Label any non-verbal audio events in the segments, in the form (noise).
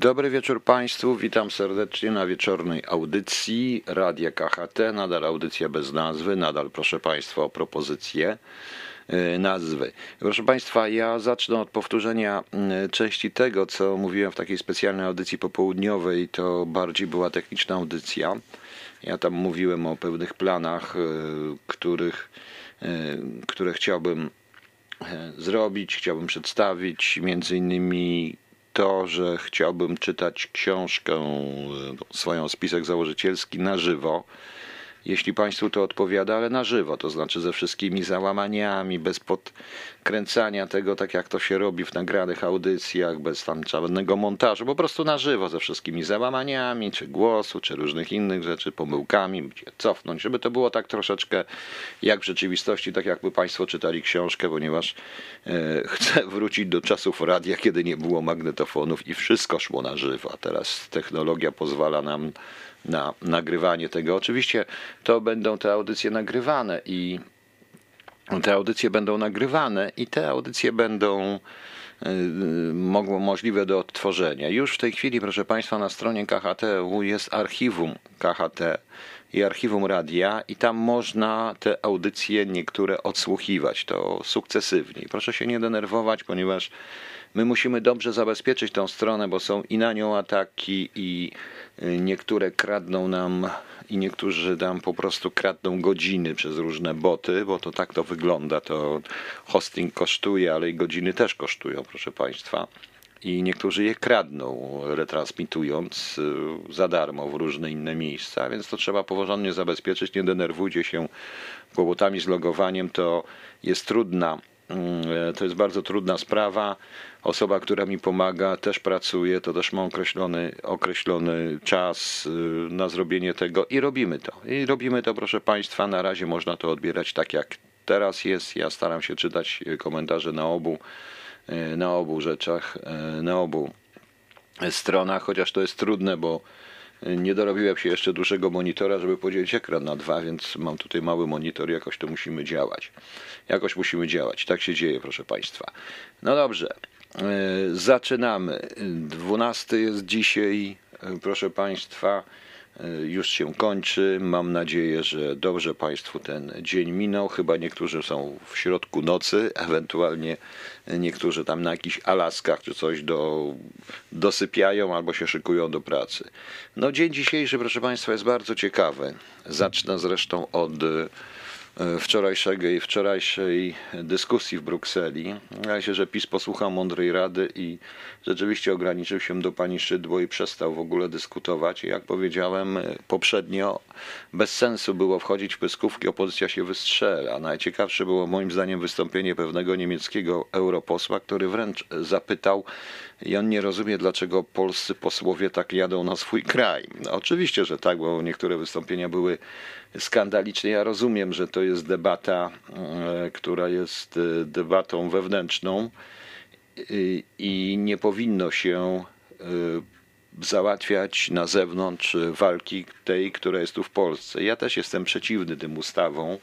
Dobry wieczór Państwu, witam serdecznie na wieczornej audycji Radia KHT, nadal audycja bez nazwy, nadal proszę Państwa o propozycję y, nazwy. Proszę Państwa, ja zacznę od powtórzenia y, części tego, co mówiłem w takiej specjalnej audycji popołudniowej, to bardziej była techniczna audycja. Ja tam mówiłem o pewnych planach, y, których, które chciałbym zrobić, chciałbym przedstawić, między innymi to, że chciałbym czytać książkę, e, swoją spisek założycielski na żywo jeśli Państwu to odpowiada, ale na żywo, to znaczy ze wszystkimi załamaniami, bez podkręcania tego, tak jak to się robi w nagranych audycjach, bez tam żadnego montażu, po prostu na żywo ze wszystkimi załamaniami, czy głosu, czy różnych innych rzeczy, pomyłkami, cofnąć, żeby to było tak troszeczkę jak w rzeczywistości, tak jakby Państwo czytali książkę, ponieważ e, (laughs) chcę wrócić do czasów radia, kiedy nie było magnetofonów i wszystko szło na żywo, a teraz technologia pozwala nam na nagrywanie tego. Oczywiście to będą te audycje nagrywane i te audycje będą nagrywane i te audycje będą y, mogło możliwe do odtworzenia. Już w tej chwili, proszę Państwa, na stronie KHT jest archiwum KHT i archiwum radia i tam można te audycje niektóre odsłuchiwać, to sukcesywnie. Proszę się nie denerwować, ponieważ my musimy dobrze zabezpieczyć tą stronę, bo są i na nią ataki i Niektóre kradną nam i niektórzy tam po prostu kradną godziny przez różne boty, bo to tak to wygląda. To hosting kosztuje, ale i godziny też kosztują, proszę Państwa. I niektórzy je kradną, retransmitując y, za darmo w różne inne miejsca, więc to trzeba porządnie zabezpieczyć. Nie denerwujcie się kłopotami z logowaniem, to jest trudna to jest bardzo trudna sprawa. Osoba, która mi pomaga, też pracuje, to też ma określony, określony czas y, na zrobienie tego i robimy to. I robimy to, proszę Państwa. Na razie można to odbierać tak, jak teraz jest. Ja staram się czytać komentarze na obu, y, na obu rzeczach, y, na obu stronach, chociaż to jest trudne, bo nie dorobiłem się jeszcze dużego monitora, żeby podzielić ekran na dwa, więc mam tutaj mały monitor, jakoś to musimy działać. Jakoś musimy działać. Tak się dzieje, proszę Państwa. No dobrze, e, zaczynamy. 12 jest dzisiaj, e, proszę Państwa. E, już się kończy. Mam nadzieję, że dobrze Państwu ten dzień minął. Chyba niektórzy są w środku nocy, (laughs) ewentualnie niektórzy tam na jakichś Alaskach czy coś do, dosypiają albo się szykują do pracy. No dzień dzisiejszy, proszę Państwa, jest bardzo ciekawy. Zacznę zresztą od wczorajszego i wczorajszej dyskusji w Brukseli. Ja się, że PiS posłuchał mądrej rady i rzeczywiście ograniczył się do pani Szydło i przestał w ogóle dyskutować. Jak powiedziałem e, poprzednio, bez sensu było wchodzić w pyskówki, opozycja się wystrzela. Najciekawsze było moim zdaniem wystąpienie pewnego niemieckiego europosła, który wręcz zapytał, i on nie rozumie, dlaczego polscy posłowie tak jadą na swój kraj. No, oczywiście, że tak, bo niektóre wystąpienia były skandaliczne. Ja rozumiem, że to jest debata, e, która jest e, debatą wewnętrzną i nie powinno się e, załatwiać na zewnątrz walki tej, która jest tu w Polsce. Ja też jestem przeciwny tym ustawom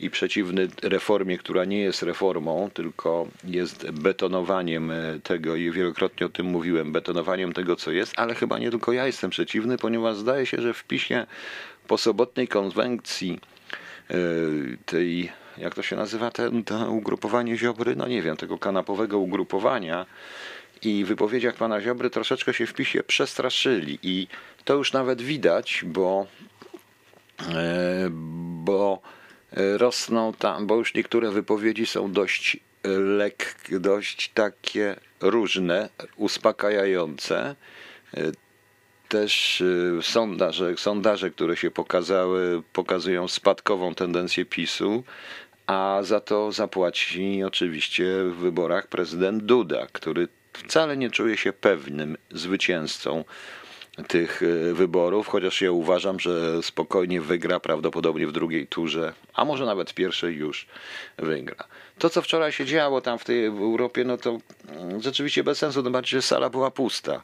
i przeciwny reformie, która nie jest reformą, tylko jest betonowaniem tego i wielokrotnie o tym mówiłem, betonowaniem tego, co jest, ale chyba nie tylko ja jestem przeciwny, ponieważ zdaje się, że w PiSie po sobotniej konwencji e, tej, jak to się nazywa, ten, to ugrupowanie Ziobry, no nie wiem, tego kanapowego ugrupowania. I wypowiedziach pana Ziobry troszeczkę się w PiSie przestraszyli. I to już nawet widać, bo e, bo rosną tam, bo już niektóre wypowiedzi są dość lekkie, dość takie różne, uspokajające też y, sondaże, sondaże, które się pokazały, pokazują spadkową tendencję PiSu, a za to zapłaci oczywiście w wyborach prezydent Duda, który wcale nie czuje się pewnym zwycięzcą tych e, wyborów, chociaż ja uważam, że spokojnie wygra prawdopodobnie w drugiej turze, a może nawet w pierwszej już wygra. To, co wczoraj się działo tam w tej Europie, no to mm, rzeczywiście bez sensu, no bardziej, że sala była pusta.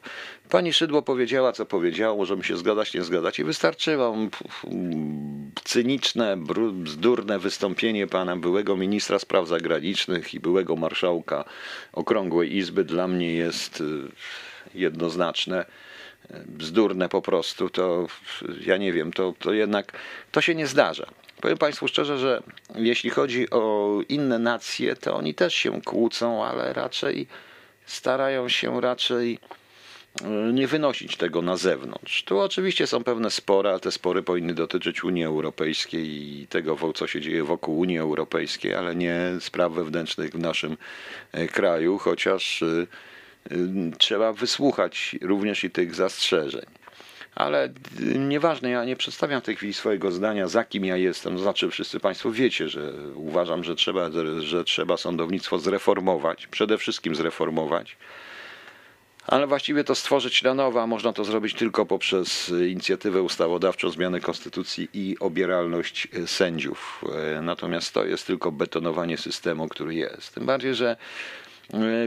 Pani Szydło powiedziała, co powiedziała, możemy się zgadzać, nie zgadzać i wystarczyło cyniczne, bzdurne wystąpienie pana byłego ministra spraw zagranicznych i byłego marszałka Okrągłej Izby dla mnie jest y, jednoznaczne bzdurne po prostu, to ja nie wiem, to, to jednak to się nie zdarza. Powiem Państwu szczerze, że jeśli chodzi o inne nacje, to oni też się kłócą, ale raczej starają się raczej e, nie wynosić tego na zewnątrz. Tu oczywiście są pewne spory, ale te spory powinny dotyczyć Unii Europejskiej i tego, co się dzieje wokół Unii Europejskiej, ale nie spraw wewnętrznych w naszym e, kraju, chociaż e, trzeba wysłuchać również i tych zastrzeżeń. Ale nieważne, ja nie przedstawiam w tej chwili swojego zdania, za kim ja jestem. To znaczy, wszyscy Państwo wiecie, że uważam, że trzeba, że trzeba sądownictwo zreformować, przede wszystkim zreformować. Ale właściwie to stworzyć na nowo, a można to zrobić tylko poprzez inicjatywę ustawodawczą, zmianę konstytucji i obieralność sędziów. Natomiast to jest tylko betonowanie systemu, który jest. Tym bardziej, że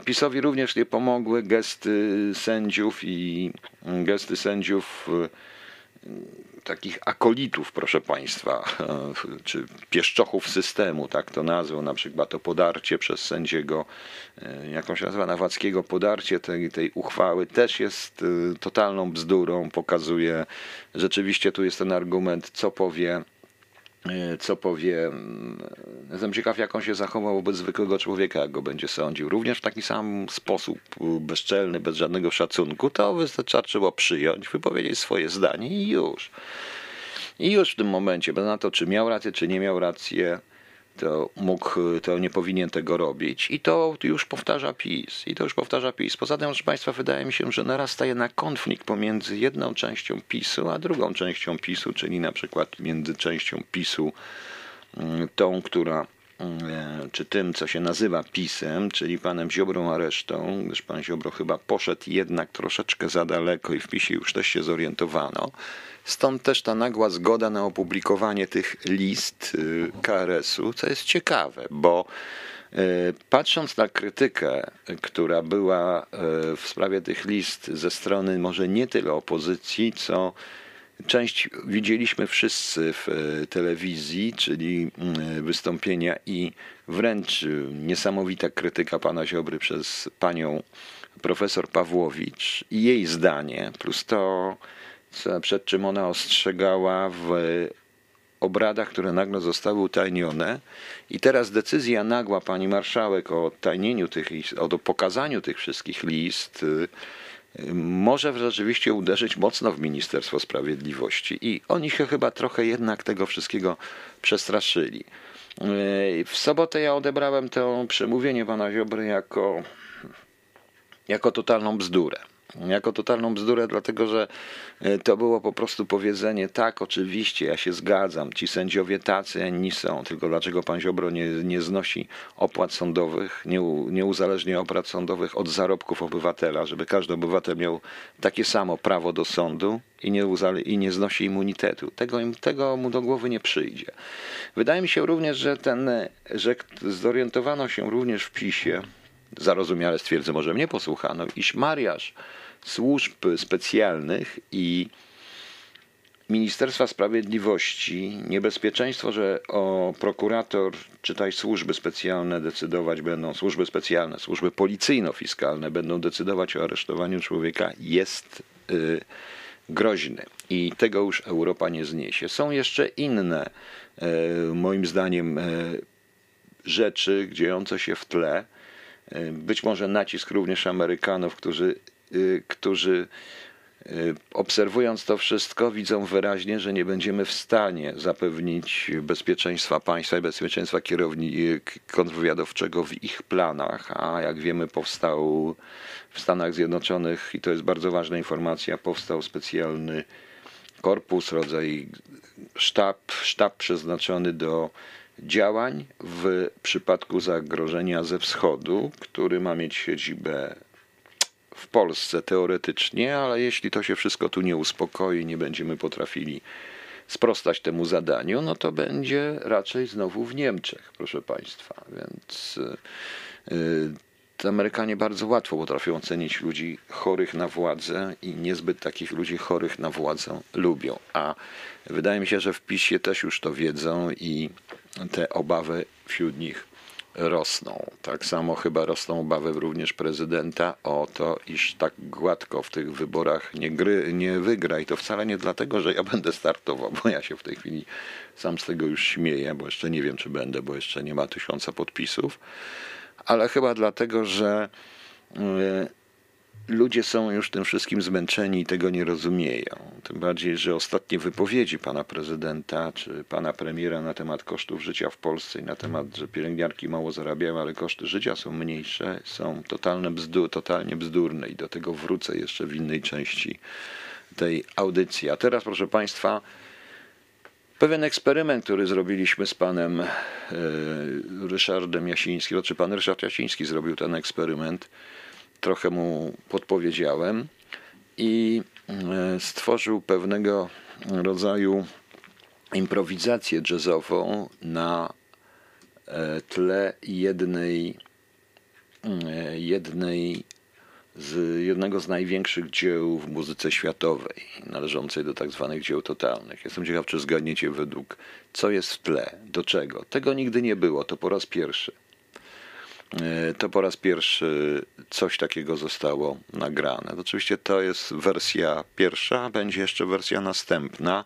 PiSowi również nie pomogły gesty sędziów i gesty sędziów e, takich akolitów, proszę Państwa, e, czy pieszczochów systemu, tak to nazwą, na przykład to podarcie przez sędziego, jakąś się nazywa, Nawackiego, podarcie tej, tej uchwały też jest totalną bzdurą, pokazuje, rzeczywiście tu jest ten argument, co powie E, co powie. Mm, jestem ciekaw, jak on się zachował wobec zwykłego człowieka, jak go będzie sądził. Również w taki sam sposób, bezczelny, bez żadnego szacunku, to wystarczyło przyjąć, wypowiedzieć swoje zdanie i już. I już w tym momencie, bez na to, czy miał rację, czy nie miał rację, to mógł, to nie powinien tego robić. I to już powtarza PiS. I to już powtarza PiS. Poza tym, proszę Państwa, wydaje mi się, że narasta jednak konflikt pomiędzy jedną częścią PiSu, a drugą częścią PiSu, czyli na przykład między częścią PiSu, mm, tą, która E, czy tym, co się nazywa PiSem, czyli panem Ziobrą a resztą, gdyż pan Ziobro chyba poszedł jednak troszeczkę za daleko i w PiSie już też się zorientowano. Stąd też ta nagła zgoda na opublikowanie tych list y, KRS-u, co jest ciekawe, bo y, Patrząc na krytykę, która była y, w sprawie tych list ze strony może nie tyle opozycji, co Część widzieliśmy wszyscy w telewizji, czyli wystąpienia i wręcz niesamowita krytyka pana Ziobry przez panią profesor Pawłowicz i jej zdanie, plus to, przed czym ona ostrzegała w obradach, które nagle zostały utajnione. I teraz decyzja nagła pani marszałek o tajnieniu tych, o pokazaniu tych wszystkich list może rzeczywiście uderzyć mocno w Ministerstwo Sprawiedliwości. I oni się chyba trochę jednak tego wszystkiego przestraszyli. W sobotę ja odebrałem to przemówienie pana Ziobry jako, jako totalną bzdurę jako totalną bzdurę, dlatego że e, to było po prostu powiedzenie, tak, oczywiście, ja się zgadzam, ci sędziowie tacy, inni są, tylko dlaczego pan Ziobro nie, nie znosi opłat sądowych, nie, nie uzależnia opłat sądowych od zarobków obywatela, żeby każdy obywatel miał takie samo prawo do sądu i nie, uzale, i nie znosi immunitetu. Tego, tego mu do głowy nie przyjdzie. Wydaje mi się również, że ten, że zorientowano się również w PiSie, zarozumiale stwierdzę, może mnie posłuchano, iż mariaż służb specjalnych i Ministerstwa Sprawiedliwości niebezpieczeństwo, że o prokurator, czytaj służby specjalne decydować będą, służby specjalne, służby policyjno-fiskalne będą decydować o aresztowaniu człowieka jest y, groźny i tego już Europa nie zniesie. Są jeszcze inne, y, moim zdaniem, y, rzeczy dziejące się w tle. Y, być może nacisk również Amerykanów, którzy Y, którzy y, obserwując to wszystko, widzą wyraźnie, że nie będziemy w stanie zapewnić bezpieczeństwa państwa i bezpieczeństwa kierowni, kontrwywiadowczego w ich planach, a jak wiemy powstał w Stanach Zjednoczonych, i to jest bardzo ważna informacja, powstał specjalny korpus, rodzaj sztab, sztab przeznaczony do działań w przypadku zagrożenia ze wschodu, który ma mieć siedzibę w Polsce teoretycznie, ale jeśli to się wszystko tu nie uspokoi, nie będziemy potrafili sprostać temu zadaniu, no to będzie raczej znowu w Niemczech, proszę Państwa. Więc yy, Amerykanie bardzo łatwo potrafią ocenić ludzi chorych na władzę i niezbyt takich ludzi chorych na władzę lubią. A wydaje mi się, że w PiSie też już to wiedzą i te obawy wśród nich rosną. Tak samo chyba rosną obawy również prezydenta o to, iż tak gładko w tych wyborach nie, gry, nie wygra. I to wcale nie dlatego, że ja będę startował, bo ja się w tej chwili sam z tego już śmieję, bo jeszcze nie wiem, czy będę, bo jeszcze nie ma tysiąca podpisów ale chyba dlatego, że e, ludzie są już tym wszystkim zmęczeni i tego nie rozumieją. Tym bardziej, że ostatnie wypowiedzi pana prezydenta czy pana premiera na temat kosztów życia w Polsce i na temat, że pielęgniarki mało zarabiają, ale koszty życia są mniejsze, są totalne bzdur, totalnie bzdurne i do tego wrócę jeszcze w innej części tej audycji. A teraz, proszę państwa, Pewien eksperyment, który zrobiliśmy z panem e, Ryszardem Jasińskim, czy znaczy pan Ryszard Jasiński zrobił ten eksperyment, trochę mu podpowiedziałem i e, stworzył pewnego rodzaju improwizację jazzową na e, tle jednej, jednej z jednego z największych dzieł w muzyce światowej, należącej do tak zwanych dzieł totalnych. Jestem ciekaw, czy zgadniecie według, co jest w tle, do czego. Tego nigdy nie było, to po raz pierwszy. E, to po raz pierwszy coś takiego zostało nagrane. Oczywiście to jest wersja pierwsza, będzie jeszcze wersja następna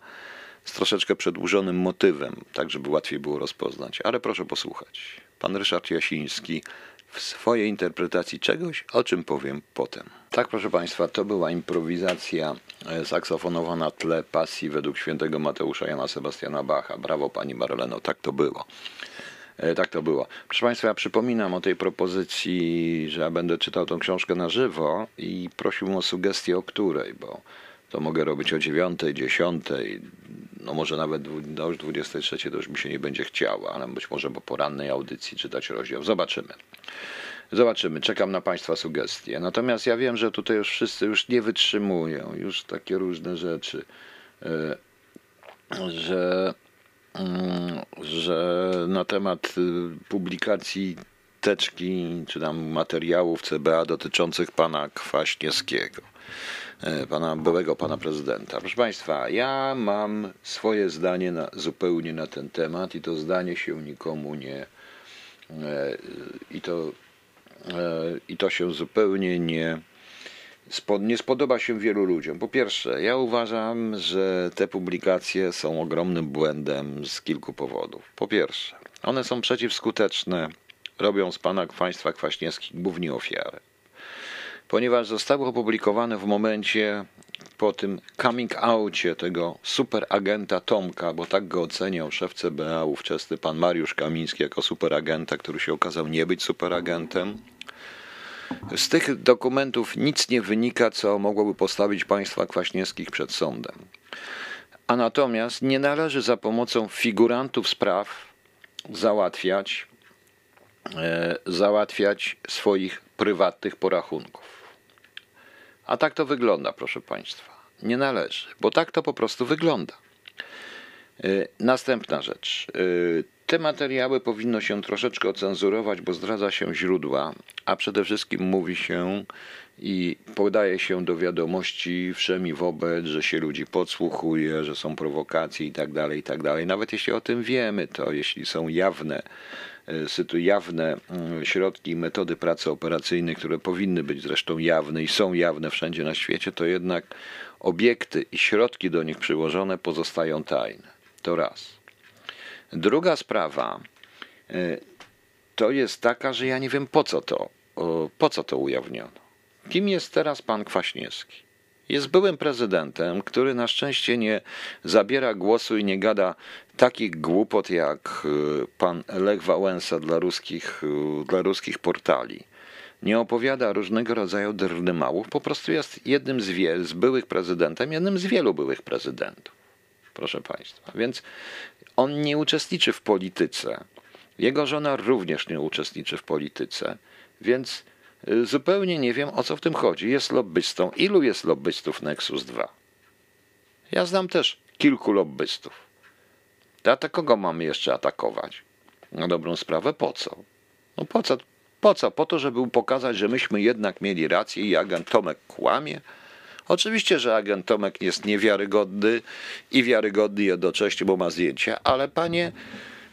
z troszeczkę przedłużonym motywem, tak żeby łatwiej było rozpoznać. Ale proszę posłuchać. Pan Ryszard Jasiński w swojej interpretacji czegoś, o czym powiem potem. Tak, proszę Państwa, to była improwizacja e, saksofonowa na tle pasji według świętego Mateusza Jana Sebastiana Bacha. Brawo Pani Marleno, tak to było. E, tak to było. Proszę Państwa, ja przypominam o tej propozycji, że ja będę czytał tą książkę na żywo i prosiłbym o sugestię, o której, bo to mogę robić o dziewiątej, dziesiątej, no może nawet no już 23 to już mi się nie będzie chciało, ale być może po porannej audycji czytać rozdział. Zobaczymy. Zobaczymy, czekam na Państwa sugestie. Natomiast ja wiem, że tutaj już wszyscy już nie wytrzymują, już takie różne rzeczy, e, że, że na temat y, publikacji teczki czy tam materiałów CBA dotyczących pana Kwaśniewskiego E, pana byłego pana prezydenta. Proszę Państwa, ja mam swoje zdanie na, zupełnie na ten temat i to zdanie się nikomu nie e, i to, e, i to się zupełnie nie nie spodoba się wielu ludziom. Po pierwsze, ja uważam, że te publikacje są ogromnym błędem z kilku powodów. Po pierwsze, one są przeciwskuteczne, robią z pana państwa Kwaśniewskich głównie ofiarę ponieważ zostały opublikowane w momencie po tym coming outie tego superagenta Tomka, bo tak go oceniał szef CBA ówczesny pan Mariusz Kamiński jako superagenta, który się okazał nie być superagentem. Z tych dokumentów nic nie wynika, co mogłoby postawić państwa Kwaśniewskich przed sądem. A natomiast nie należy za pomocą figurantów spraw załatwiać, e, załatwiać swoich prywatnych porachunków. A tak to wygląda, proszę Państwa. Nie należy, bo tak to po prostu wygląda. Y, następna rzecz. Y, te materiały powinno się troszeczkę ocenzurować, bo zdradza się źródła, a przede wszystkim mówi się i podaje się do wiadomości wszemi wobec, że się ludzi podsłuchuje, że są prowokacje i tak dalej, i tak. Nawet jeśli o tym wiemy, to jeśli są jawne E, jawne mm, środki i metody pracy operacyjnej, które powinny być zresztą jawne i są jawne wszędzie na świecie, to jednak obiekty i środki do nich przyłożone pozostają tajne. To raz. Druga sprawa e, to jest taka, że ja nie wiem po co to, po co to ujawniono. Kim jest teraz pan Kwaśniewski? Jest byłym prezydentem, który na szczęście nie zabiera głosu i nie gada takich głupot jak y, pan Lech Wałęsa dla ruskich, y, dla ruskich portali. Nie opowiada różnego rodzaju drnymałów, po prostu jest jednym z, wie, z byłych prezydentem, jednym z wielu byłych prezydentów. Proszę Państwa. Więc on nie uczestniczy w polityce. Jego żona również nie uczestniczy w polityce, więc y, zupełnie nie wiem o co w tym chodzi. Jest lobbystą. Ilu jest lobbystów Nexus 2? Ja znam też kilku lobbystów. A to kogo mamy jeszcze atakować? Na dobrą sprawę po co? No po co? Po co? Po to, żeby pokazać, że myśmy jednak mieli rację i agent Tomek kłamie? Oczywiście, że agent Tomek jest niewiarygodny i wiarygodny jednocześnie, bo ma zdjęcia, ale panie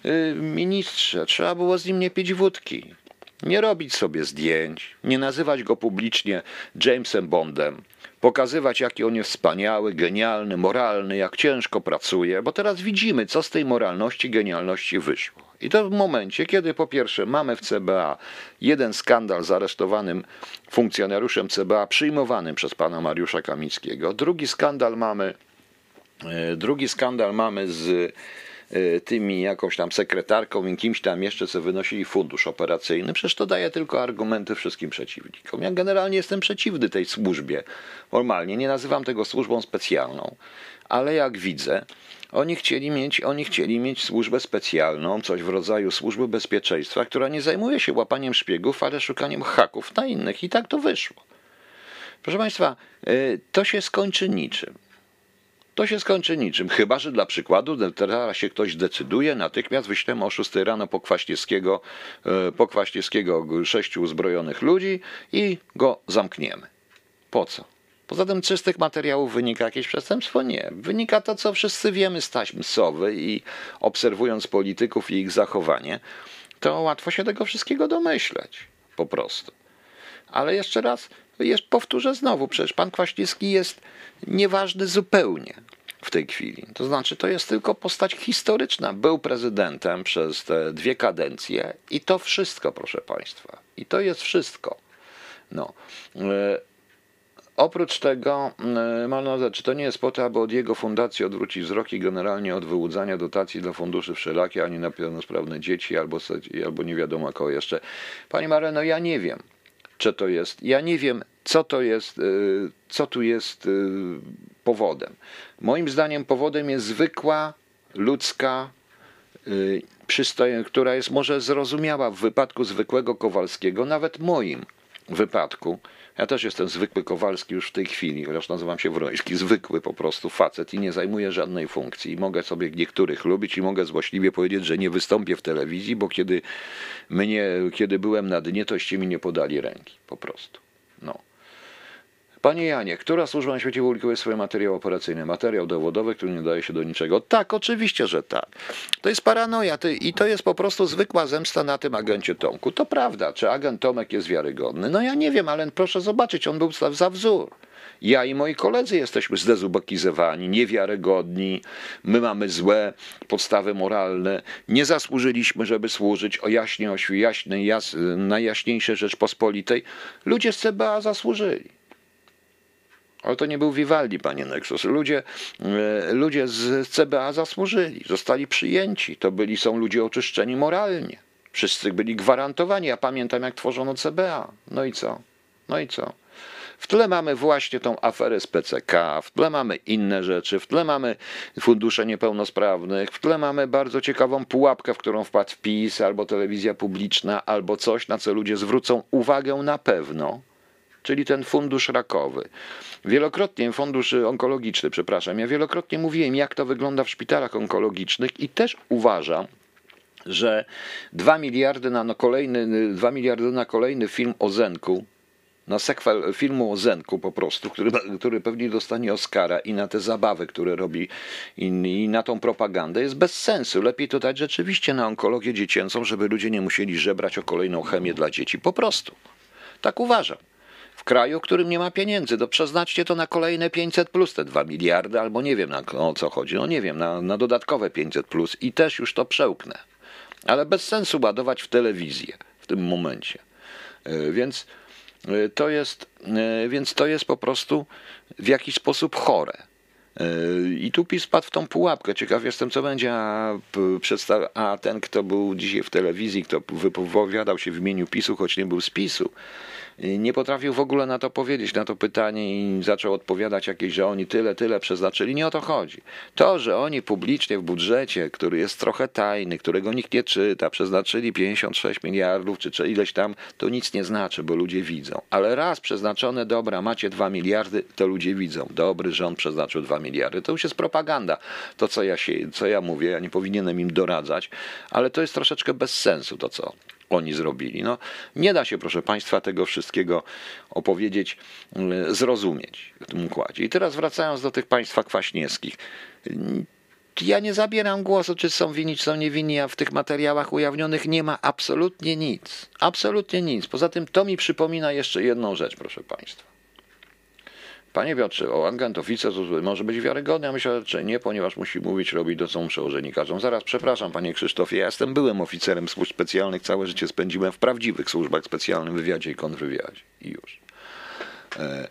y, ministrze, trzeba było z nim nie pić wódki, nie robić sobie zdjęć, nie nazywać go publicznie Jamesem Bondem, pokazywać, jaki on jest wspaniały, genialny, moralny, jak ciężko pracuje, bo teraz widzimy, co z tej moralności, genialności wyszło. I to w momencie, kiedy po pierwsze mamy w CBA jeden skandal z aresztowanym funkcjonariuszem CBA przyjmowanym przez pana Mariusza Kamickiego, drugi skandal mamy, e, drugi skandal mamy z e, tymi jakąś tam sekretarką i kimś tam jeszcze, co wynosili fundusz operacyjny. Przecież to daje tylko argumenty wszystkim przeciwnikom. Ja generalnie jestem przeciwny tej służbie. Formalnie nie nazywam tego służbą specjalną, ale jak widzę, oni chcieli mieć, oni chcieli mieć służbę specjalną, coś w rodzaju służby bezpieczeństwa, która nie zajmuje się łapaniem szpiegów, ale szukaniem haków na innych. I tak to wyszło. Proszę Państwa, y, to się skończy niczym. To się skończy niczym, chyba że dla przykładu teraz się ktoś decyduje, natychmiast wyślemy o 6 rano po Kwaśniewskiego, y, po Kwaśniewskiego sześciu uzbrojonych ludzi i go zamkniemy. Po co? Poza tym, czy z tych materiałów wynika jakieś przestępstwo? Nie. Wynika to, co wszyscy wiemy z taśm sowy i obserwując polityków i ich zachowanie, to łatwo się tego wszystkiego domyśleć. Po prostu. Ale jeszcze raz, jeszcze powtórzę znowu, przecież pan Kwaśniewski jest nieważny zupełnie w tej chwili. To znaczy, to jest tylko postać historyczna. Był prezydentem przez te dwie kadencje i to wszystko, proszę państwa. I to jest wszystko. No. Oprócz tego, mm, Malnoza, czy to nie jest po to, aby od jego fundacji odwrócić wzrok i generalnie od wyłudzania dotacji dla funduszy wszelakie, ani na pełnosprawne dzieci, albo, albo nie wiadomo kogo jeszcze. Pani Mareno, ja nie wiem, czy to jest, ja nie wiem, co to jest, y, co tu jest y, powodem. Moim zdaniem powodem jest zwykła, ludzka, y, przystoj, która jest może zrozumiała w wypadku zwykłego Kowalskiego, nawet moim wypadku, ja też jestem zwykły Kowalski już w tej chwili, chociaż nazywam się Wroński, zwykły po prostu facet i nie zajmuję żadnej funkcji. I mogę sobie niektórych lubić i mogę złośliwie powiedzieć, że nie wystąpię w telewizji, bo kiedy mnie, kiedy byłem na dnie, toście mi nie podali ręki, po prostu. No. Panie Janie, która służba na świecie publikuje swoje materiały operacyjne? Materiał dowodowy, który nie daje się do niczego. Tak, oczywiście, że tak. To jest paranoja i to jest po prostu zwykła zemsta na tym agencie Tomku. To prawda. Czy agent Tomek jest wiarygodny? No ja nie wiem, ale proszę zobaczyć, on był za wzór. Ja i moi koledzy jesteśmy zdezubokizowani, niewiarygodni, my mamy złe podstawy moralne, nie zasłużyliśmy, żeby służyć o jaśnie, o jaśnej, jas, najjaśniejszej Rzeczpospolitej. Ludzie z CBA zasłużyli. Ale to nie był Vivaldi, panie Nexus. Ludzie, e, ludzie z CBA zasłużyli, zostali przyjęci. To byli, są ludzie oczyszczeni moralnie. Wszyscy byli gwarantowani. Ja pamiętam, jak tworzono CBA. No i co? No i co? W tle mamy właśnie tą aferę z PCK, w tle mamy inne rzeczy, w tle mamy fundusze niepełnosprawnych, w tle mamy bardzo ciekawą pułapkę, w którą wpadł PiS, albo telewizja publiczna, albo coś, na co ludzie zwrócą uwagę na pewno czyli ten fundusz rakowy. Wielokrotnie, fundusz onkologiczny, przepraszam, ja wielokrotnie mówiłem, jak to wygląda w szpitalach onkologicznych i też uważam, że 2 miliardy na kolejny, 2 miliardy na kolejny film o Zenku, na sekwel filmu o Zenku po prostu, który, który pewnie dostanie Oscara i na te zabawy, które robi i, i na tą propagandę jest bez sensu. Lepiej to dać rzeczywiście na onkologię dziecięcą, żeby ludzie nie musieli żebrać o kolejną chemię dla dzieci. Po prostu. Tak uważam w kraju, w którym nie ma pieniędzy. To przeznaczcie to na kolejne 500 plus te 2 miliardy, albo nie wiem na, o co chodzi, no nie wiem, na, na dodatkowe 500 plus i też już to przełknę. Ale bez sensu ładować w telewizję w tym momencie. E, więc e, to jest, e, więc to jest po prostu w jakiś sposób chore. I tu PiS padł w tą pułapkę. Ciekaw jestem, co będzie, a, a ten, kto był dzisiaj w telewizji, kto wypowiadał się w imieniu PiSu, choć nie był z PiSu, nie potrafił w ogóle na to powiedzieć, na to pytanie i zaczął odpowiadać jakieś, że oni tyle, tyle przeznaczyli. Nie o to chodzi. To, że oni publicznie w budżecie, który jest trochę tajny, którego nikt nie czyta, przeznaczyli 56 miliardów czy, czy ileś tam, to nic nie znaczy, bo ludzie widzą. Ale raz przeznaczone, dobra, macie 2 miliardy, to ludzie widzą. Dobry rząd przeznaczył 2 miliardy. To już jest propaganda. To, co ja, się, co ja mówię, ja nie powinienem im doradzać, ale to jest troszeczkę bez sensu to, co oni zrobili. No, nie da się, proszę Państwa, tego wszystkiego opowiedzieć, y, zrozumieć w tym układzie. I teraz wracając do tych państwa kwaśniewskich. Ja nie zabieram głosu, czy są winni, czy są niewinni, a w tych materiałach ujawnionych nie ma absolutnie nic. Absolutnie nic. Poza tym to mi przypomina jeszcze jedną rzecz, proszę Państwa. Panie Piotrze, o agent, oficer może być wiarygodny, a myślę, że nie, ponieważ musi mówić, robić to, co przełożeni każą. Zaraz, przepraszam, panie Krzysztofie, ja jestem byłym oficerem służb specjalnych, całe życie spędziłem w prawdziwych służbach specjalnych, wywiadzie i kontrwywiadzie. I już. E,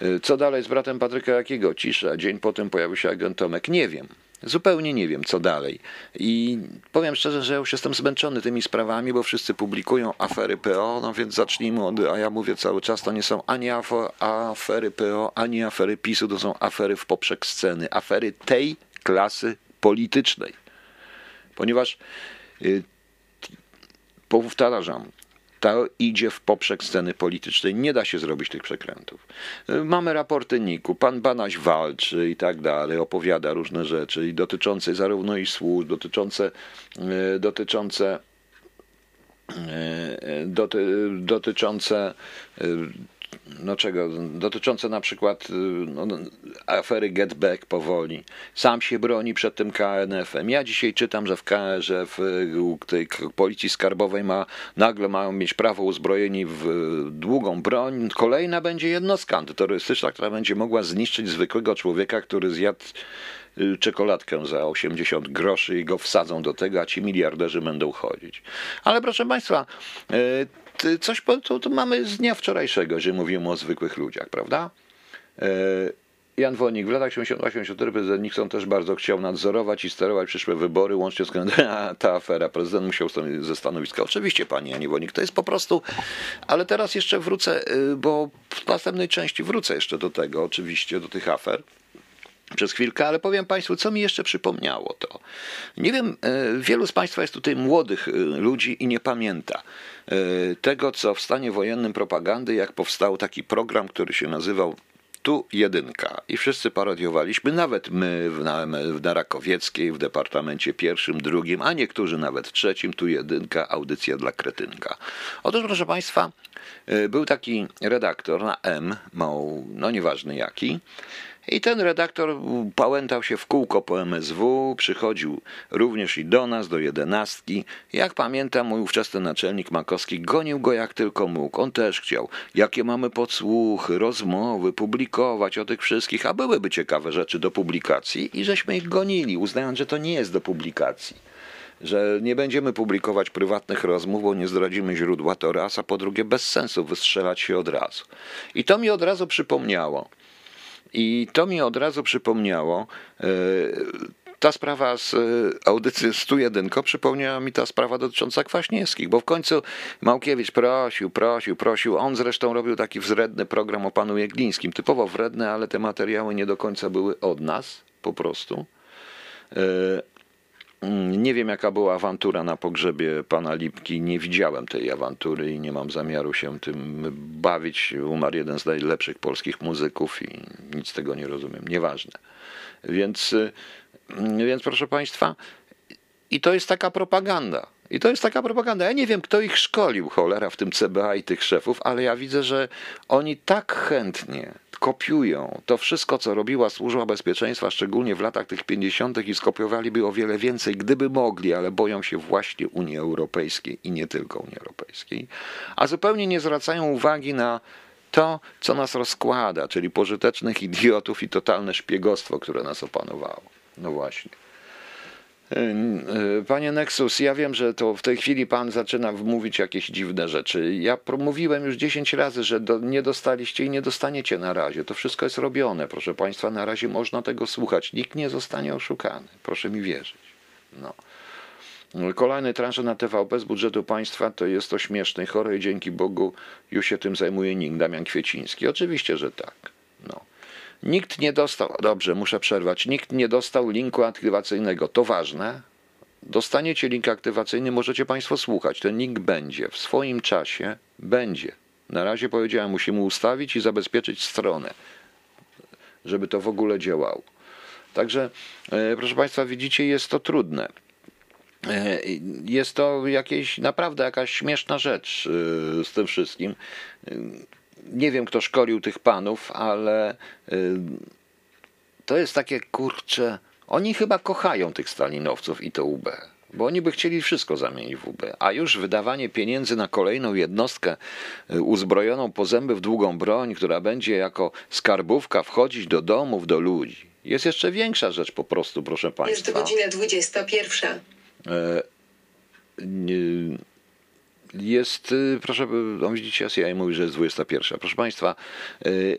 e, co dalej z bratem Patryka Jakiego? Cisza. Dzień potem pojawił się agent Tomek. Nie wiem. Zupełnie nie wiem, co dalej. I powiem szczerze, że już jestem zmęczony tymi sprawami, bo wszyscy publikują afery PO, no więc zacznijmy od, a ja mówię cały czas, to nie są ani afery PO, ani afery PiSu, to są afery w poprzek sceny, afery tej klasy politycznej. Ponieważ y, powtarzam, to idzie w poprzek sceny politycznej. Nie da się zrobić tych przekrętów. Mamy raporty NIK-u, pan Banaś walczy i tak dalej, opowiada różne rzeczy i dotyczące zarówno i służb, dotyczące, e, dotyczące e, doty, dotyczące e, no czego, dotyczące na przykład no, afery Get Back powoli. Sam się broni przed tym KNF-em. Ja dzisiaj czytam, że w KRze, w tej policji skarbowej ma, nagle mają mieć prawo uzbrojeni w długą broń. Kolejna będzie jednostka antyterrorystyczna, która będzie mogła zniszczyć zwykłego człowieka, który zjadł y, czekoladkę za 80 groszy i go wsadzą do tego, a ci miliarderzy będą chodzić. Ale proszę Państwa, y, coś to, to mamy z dnia wczorajszego, że mówimy o zwykłych ludziach, prawda? E, Jan Wonik, w latach 80-84 prezydent Nixon też bardzo chciał nadzorować i sterować przyszłe wybory, łącznie z (laughs) ta afera. Prezydent musiał ze stanowiska. Oczywiście, pani Janie Wonik, to jest po prostu... Ale teraz jeszcze wrócę, y, bo w następnej części wrócę jeszcze do tego, oczywiście, do tych afer przez chwilkę, ale powiem Państwu, co mi jeszcze przypomniało to. Nie wiem, e, wielu z Państwa jest tutaj młodych e, ludzi i nie pamięta e, tego, co w stanie wojennym propagandy, jak powstał taki program, który się nazywał tu jedynka. I wszyscy parodiowaliśmy, nawet my w, na, w Narakowieckiej, w departamencie pierwszym, drugim, a niektórzy nawet trzecim, tu jedynka, audycja dla kretynka. Otóż, proszę Państwa, był taki redaktor na M, mał, no nieważny jaki, i ten redaktor pałętał się w kółko po MSW, przychodził również i do nas, do jedenastki. Jak pamiętam, mój ówczesny naczelnik Makowski gonił go jak tylko mógł. On też chciał. Jakie mamy podsłuchy, rozmowy, publikować o tych wszystkich, a byłyby ciekawe rzeczy do publikacji i żeśmy ich gonili, uznając, że to nie jest do publikacji że nie będziemy publikować prywatnych rozmów, bo nie zdradzimy źródła, to raz, a po drugie bez sensu wystrzelać się od razu. I to mi od razu przypomniało, i to mi od razu przypomniało, e, ta sprawa z e, audycji 101 przypomniała mi ta sprawa dotycząca Kwaśniewskich, bo w końcu Małkiewicz prosił, prosił, prosił. On zresztą robił taki wzredny program o panu Jeglińskim, typowo wredny, ale te materiały nie do końca były od nas po prostu. Mm, nie wiem, jaka była awantura na pogrzebie pana Lipki. Nie widziałem tej awantury i nie mam zamiaru się tym bawić. Umarł jeden z najlepszych polskich muzyków i nic z tego nie rozumiem. Nieważne. Więc, y, więc proszę państwa, i to jest taka propaganda. I to jest taka propaganda. Ja nie wiem, kto ich szkolił, cholera, w tym CBA i tych szefów, ale ja widzę, że oni tak chętnie kopiują to wszystko, co robiła Służba Bezpieczeństwa, szczególnie w latach tych 50. i skopiowaliby o wiele więcej, gdyby mogli, ale boją się właśnie Unii Europejskiej i nie tylko Unii Europejskiej, a zupełnie nie zwracają uwagi na to, co nas rozkłada, czyli pożytecznych idiotów i totalne szpiegostwo, które nas opanowało. No właśnie. Panie Nexus, ja wiem, że to w tej chwili pan zaczyna mówić jakieś dziwne rzeczy. Ja mówiłem już 10 razy, że do, nie dostaliście i nie dostaniecie na razie. To wszystko jest robione, proszę państwa. Na razie można tego słuchać. Nikt nie zostanie oszukany. Proszę mi wierzyć. No. Kolejne transze na TVP z budżetu państwa to jest to śmieszne chore i dzięki Bogu już się tym zajmuje NIK, Damian Kwieciński. Oczywiście, że tak. No. Nikt nie dostał, dobrze, muszę przerwać, nikt nie dostał linku aktywacyjnego. To ważne. Dostaniecie link aktywacyjny, możecie Państwo słuchać. Ten link będzie w swoim czasie, będzie. Na razie powiedziałem, musimy ustawić i zabezpieczyć stronę, żeby to w ogóle działało. Także, e, proszę Państwa, widzicie, jest to trudne. E, Jest to jakieś naprawdę jakaś śmieszna rzecz e, z tym wszystkim. Nie wiem, kto szkolił tych panów, ale e, to jest takie kurcze. Oni chyba kochają tych stalinowców i to UB, bo oni by chcieli wszystko zamienić w UB, a już wydawanie pieniędzy na kolejną jednostkę e, uzbrojoną po zęby w długą broń, która będzie jako skarbówka wchodzić do domów, do ludzi. Jest jeszcze większa rzecz po prostu, proszę Jest Państwa. godzina 21. E, nie- Jest, y, proszę, no widzicie, ja mówi, że jest 21. Proszę Państwa, y,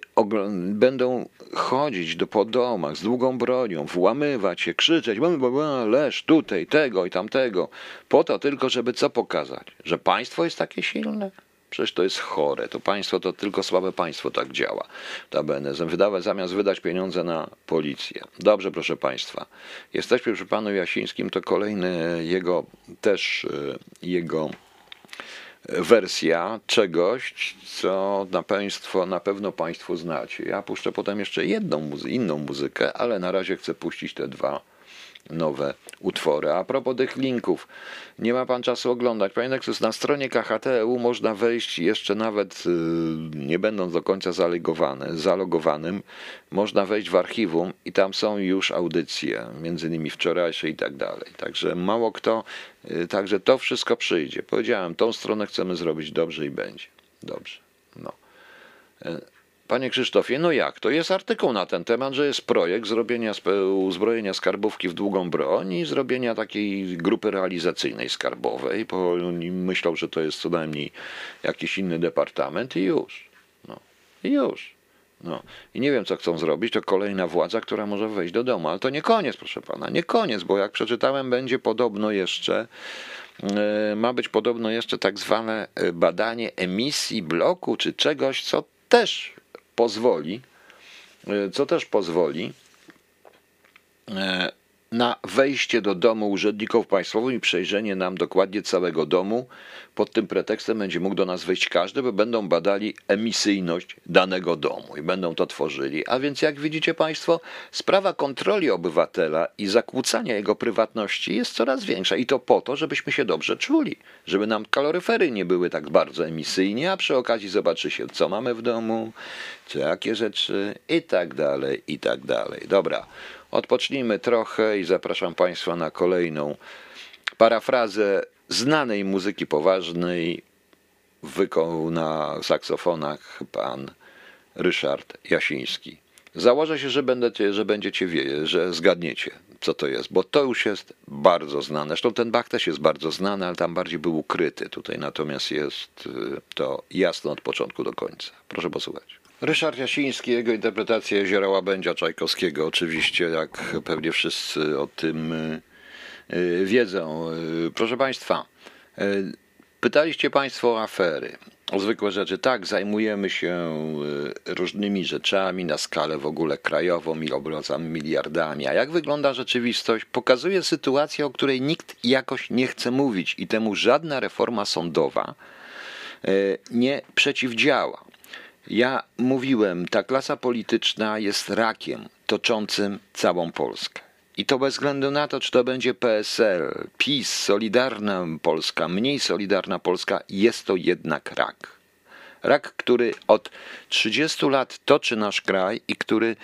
będą chodzić do po domach z długą bronią, włamywać się, krzyczeć, "Bla, bla, bla, leż tutaj, tego i tamtego, po to tylko, żeby co pokazać? Że państwo jest takie silne? Przecież to jest chore. To państwo, to tylko słabe państwo tak działa. Notabene, wydawać, zamiast wydać pieniądze na policję. Dobrze, proszę państwa. Jesteśmy przy panu Jasińskim, to kolejny jego też y, jego wersja czegoś, co na państwo, na pewno państwo znacie. Ja puszczę potem jeszcze jedną muzy- inną muzykę, ale na razie chcę puścić te dwa nowe utwory. A propos tych linków, nie ma pan czasu oglądać. Panie Nexus, na stronie KHTU można wejść jeszcze nawet y, nie będąc do końca zalegowany, zalogowanym, można wejść w archiwum i tam są już audycje, między innymi wczorajsze i tak dalej. Także mało kto, y, także to wszystko przyjdzie. Powiedziałem, tą stronę chcemy zrobić dobrze i będzie. Dobrze. No. Panie Krzysztofie, no jak to? Jest artykuł na ten temat, że jest projekt zrobienia uzbrojenia skarbówki w długą broń i zrobienia takiej grupy realizacyjnej skarbowej, bo oni myślą, że to jest co najmniej jakiś inny departament i już. No. I już. No. I nie wiem, co chcą zrobić, to kolejna władza, która może wejść do domu. Ale to nie koniec, proszę pana, nie koniec, bo jak przeczytałem, będzie podobno jeszcze, e, ma być podobno jeszcze tak zwane e, badanie emisji bloku czy czegoś, co też pozwoli, e, co też pozwoli e, na wejście do domu urzędników państwowych i przejrzenie nam dokładnie całego domu. Pod tym pretekstem będzie mógł do nas wejść każdy, bo będą badali emisyjność danego domu i będą to tworzyli. A więc jak widzicie Państwo, sprawa kontroli obywatela i zakłócania jego prywatności jest coraz większa i to po to, żebyśmy się dobrze czuli, żeby nam kaloryfery nie były tak bardzo emisyjnie, a przy okazji zobaczy się, co mamy w domu, czy jakie rzeczy i tak dalej, i tak dalej. Dobra, odpocznijmy trochę i zapraszam Państwa na kolejną parafrazę znanej muzyki poważnej. Wykonał na saksofonach pan Ryszard Jasiński. Założę się, że, będziecie, że będziecie że zgadniecie, co to jest, bo to już jest bardzo znane. Zresztą ten Bach też jest bardzo znany, ale tam bardziej był ukryty. Tutaj natomiast jest y, to jasne od początku do końca. Proszę posłuchać. Ryszard Jasiński, jego interpretacja Jeziora Łabędzia Czajkowskiego, oczywiście, jak pewnie wszyscy o tym y, y, wiedzą. Y, Proszę Państwa, pytaliście Państwo o afery, o zwykłe rzeczy. Tak, zajmujemy się różnymi rzeczami na skalę w ogóle krajową i obracamy miliardami. A jak wygląda rzeczywistość, pokazuje sytuację, o której nikt jakoś nie chce mówić i temu żadna reforma sądowa nie przeciwdziała. Ja mówiłem, ta klasa polityczna jest rakiem toczącym całą Polskę. I to bez względu na to, czy to będzie PSL, PiS, Solidarna Polska, mniej Solidarna Polska, jest to jednak rak. Rak, który od 30 lat toczy nasz kraj i który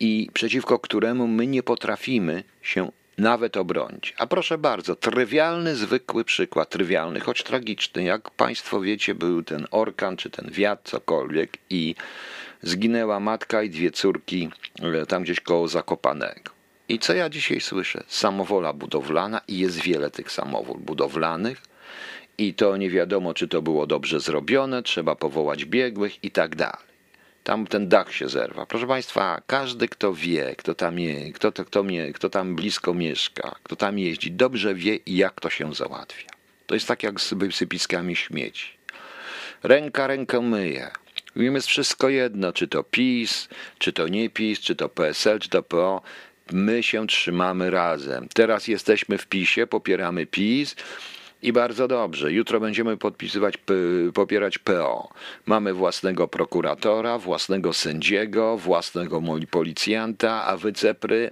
i przeciwko któremu my nie potrafimy się nawet obronić. A proszę bardzo, trywialny, zwykły przykład, trywialny, choć tragiczny, jak Państwo wiecie, był ten orkan, czy ten wiatr, cokolwiek i zginęła matka i dwie córki e, tam gdzieś koło Zakopanego. I co ja dzisiaj słyszę? Samowola budowlana i jest wiele tych samowól budowlanych i to nie wiadomo, czy to było dobrze zrobione, trzeba powołać biegłych i tak dalej. Tam ten dach się zerwa. Proszę Państwa, każdy, kto wie, kto tam, je, kto, kto, mie, kto tam blisko mieszka, kto tam jeździ, dobrze wie, jak to się załatwia. To jest tak jak z wysypiskami śmieci. Ręka rękę myje. Im jest wszystko jedno, czy to PiS, czy to nie PiS, czy to PSL, czy to PO. My się trzymamy razem. Teraz jesteśmy w PiSie, popieramy PiS. I bardzo dobrze. Jutro będziemy podpisywać, popierać PO. Mamy własnego prokuratora, własnego sędziego, własnego policjanta, a wy cepry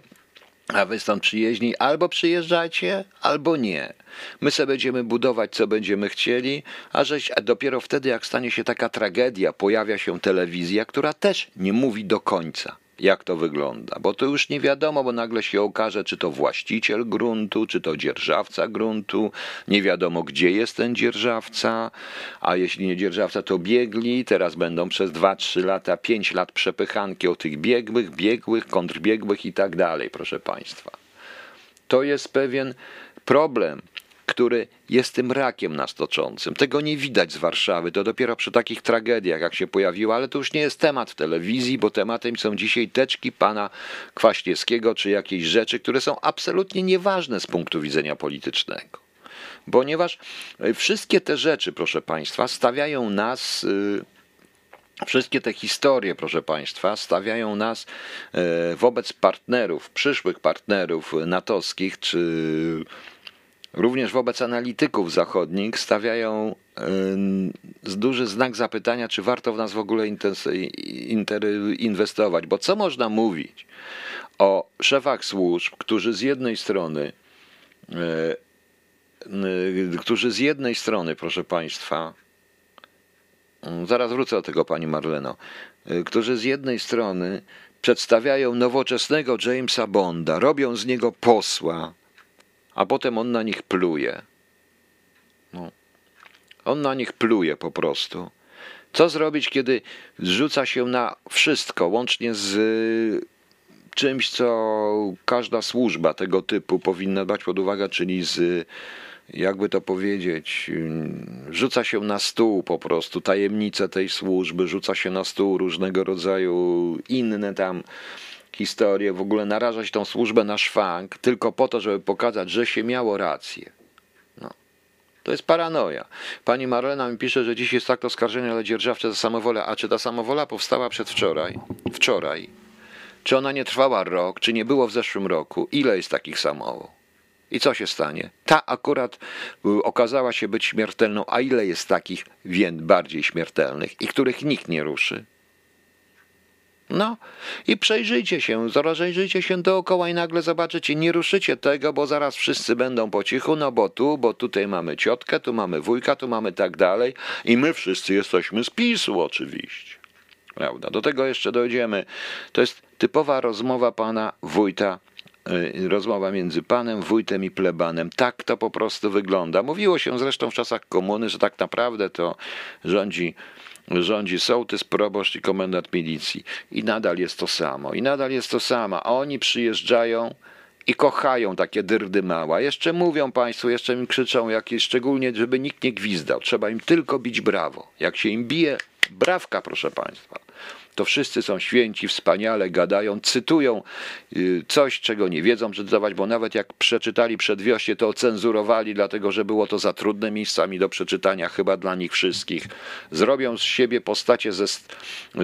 a wy stąd przyjeźdźni albo przyjeżdżacie, albo nie. My sobie będziemy budować, co będziemy chcieli, a, żeś, a dopiero wtedy, jak stanie się taka tragedia, pojawia się telewizja, która też nie mówi do końca jak to wygląda, bo to już nie wiadomo, bo nagle się okaże, czy to właściciel gruntu, czy to dzierżawca gruntu, nie wiadomo, gdzie jest ten dzierżawca, a jeśli nie dzierżawca, to biegli, teraz będą przez 2-3 lata, 5 lat przepychanki o tych biegłych, biegłych, kontrbiegłych i tak dalej, proszę Państwa. To jest pewien problem, który jest tym rakiem nas toczącym. Tego nie widać z Warszawy, to dopiero przy takich tragediach, jak się pojawiło, ale to już nie jest temat w telewizji, bo tematem są dzisiaj teczki pana Kwaśniewskiego, czy jakieś rzeczy, które są absolutnie nieważne z punktu widzenia politycznego. Ponieważ e, wszystkie te rzeczy, proszę państwa, stawiają nas. E, wszystkie te historie, proszę Państwa, stawiają nas e, wobec partnerów, przyszłych partnerów natowskich czy również wobec analityków zachodnich stawiają duży znak zapytania, czy warto w nas w ogóle inwestować. Bo co można mówić o szefach służb, którzy z jednej strony e, którzy z jednej strony, proszę Państwa, zaraz wrócę do tego, Pani Marleno, e, którzy z jednej strony przedstawiają nowoczesnego Jamesa Bonda, robią z niego posła, a potem on na nich pluje. No. On na nich pluje po prostu. Co zrobić, kiedy zrzuca się na wszystko, łącznie z y, czymś, co każda służba tego typu powinna brać pod uwagę, czyli z, jakby to powiedzieć, y, rzuca się na stół po prostu tajemnice tej służby, rzuca się na stół różnego rodzaju inne tam historię, w ogóle narażać tą służbę na szwank tylko po to, żeby pokazać, że się miało rację. No. To jest paranoja. Pani Marlena mi pisze, że dziś jest tak oskarżenie ale dzierżawcze za samowolę. A czy ta samowola powstała przedwczoraj? Wczoraj? Czy ona nie trwała rok? Czy nie było w zeszłym roku? Ile jest takich samowol? I co się stanie? Ta akurat y, okazała się być śmiertelną, a ile jest takich bardziej śmiertelnych i których nikt nie ruszy? No i przejrzyjcie się, rozejrzyjcie się dookoła i nagle zobaczycie, nie ruszycie tego, bo zaraz wszyscy będą po cichu, no bo tu, bo tutaj mamy ciotkę, tu mamy wujka, tu mamy tak dalej i my wszyscy jesteśmy z PiSu oczywiście. Prawda? Do tego jeszcze dojdziemy. To jest typowa rozmowa pana wójta y, rozmowa między panem, wójtem i plebanem. Tak to po prostu wygląda. Mówiło się zresztą w czasach komuny, że tak naprawdę to rządzi rządzi sołtys, proboszcz i komendant milicji. I nadal jest to samo. I nadal jest to samo. A oni przyjeżdżają i kochają takie dyrdy mała. Jeszcze mówią Państwu, jeszcze im krzyczą jakieś, szczególnie, żeby nikt nie gwizdał. Trzeba im tylko bić brawo. Jak się im bije, brawka, proszę Państwa to wszyscy są święci, wspaniale gadają, cytują y, coś, czego nie wiedzą przeczytać, bo nawet jak przeczytali przedwiośnie, to cenzurowali, dlatego że było to za trudne miejscami do przeczytania, chyba dla nich wszystkich. Zrobią z siebie postacie ze,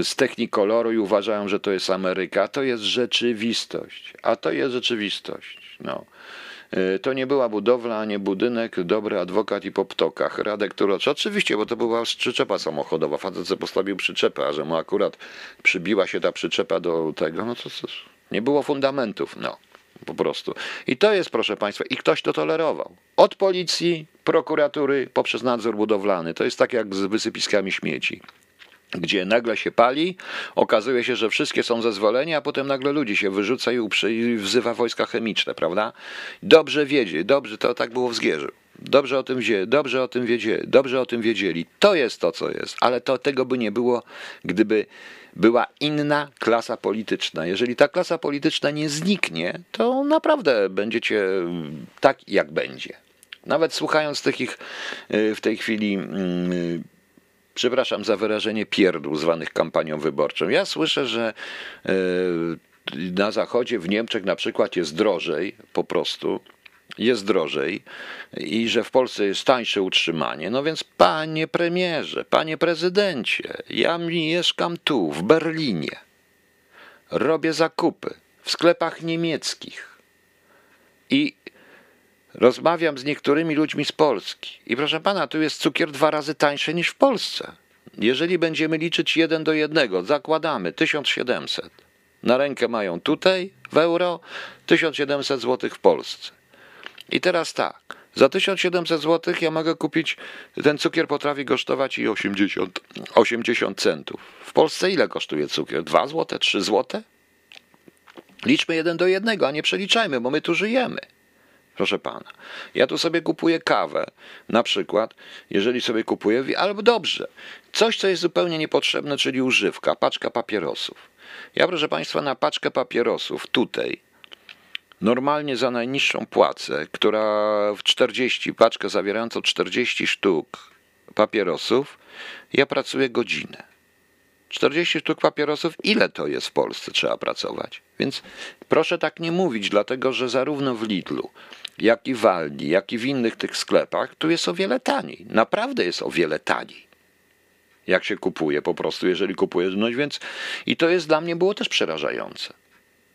z technikoloru i uważają, że to jest Ameryka. To jest rzeczywistość. A to jest rzeczywistość. No. E, to nie była budowla, nie budynek, dobry adwokat i po ptokach. Radek Turocz, oczywiście, bo to była przyczepa samochodowa. Facet postawił przyczepę, a że mu akurat przybiła się ta przyczepa do tego, no to cóż, nie było fundamentów, no po prostu. I to jest, proszę Państwa, i ktoś to tolerował. Od policji, prokuratury, poprzez nadzór budowlany. To jest tak jak z wysypiskami śmieci gdzie nagle się pali, okazuje się, że wszystkie są zezwolenia, a potem nagle ludzi się wyrzuca i, i wzywa wojska chemiczne, prawda? Dobrze wiedzie, dobrze, to tak było w Zgierzu. Dobrze o tym wie, dobrze o tym wiedzieli, dobrze o tym wiedzieli. To jest to, co jest, ale to tego by nie było, gdyby była inna klasa polityczna. Jeżeli ta klasa polityczna nie zniknie, to naprawdę będziecie tak, jak będzie. Nawet słuchając takich w tej chwili mm, przepraszam za wyrażenie, pierdół zwanych kampanią wyborczą. Ja słyszę, że e, na zachodzie, w Niemczech na przykład jest drożej po prostu, jest drożej i że w Polsce jest tańsze utrzymanie. No więc panie premierze, panie prezydencie, ja mieszkam tu, w Berlinie. Robię zakupy w sklepach niemieckich i rozmawiam z niektórymi ludźmi z Polski. I proszę pana, tu jest cukier dwa razy tańszy niż w Polsce. Jeżeli będziemy liczyć jeden do jednego, zakładamy 1700. Na rękę mają tutaj w euro 1700 zł w Polsce. I teraz tak, za 1700 zł ja mogę kupić, ten cukier potrafi kosztować i 80, 80 centów. W Polsce ile kosztuje cukier? 2 zł, 3 zł? Liczmy jeden do jednego, a nie przeliczajmy, bo my tu żyjemy. Proszę pana, ja tu sobie kupuję kawę, na przykład, jeżeli sobie kupuję, albo dobrze, coś, co jest zupełnie niepotrzebne, czyli używka, paczka papierosów. Ja, proszę państwa, na paczkę papierosów tutaj, normalnie za najniższą płacę, która w 40, paczkę zawierającą 40 sztuk papierosów, ja pracuję godzinę. 40 sztuk papierosów, ile to jest w Polsce trzeba pracować? Więc proszę tak nie mówić, dlatego że zarówno w Lidlu, jak i w Aldi, jak i w innych tych sklepach, tu jest o wiele taniej. Naprawdę jest o wiele taniej. Jak się kupuje po prostu, jeżeli kupuje żywność, więc i to jest dla mnie było też przerażające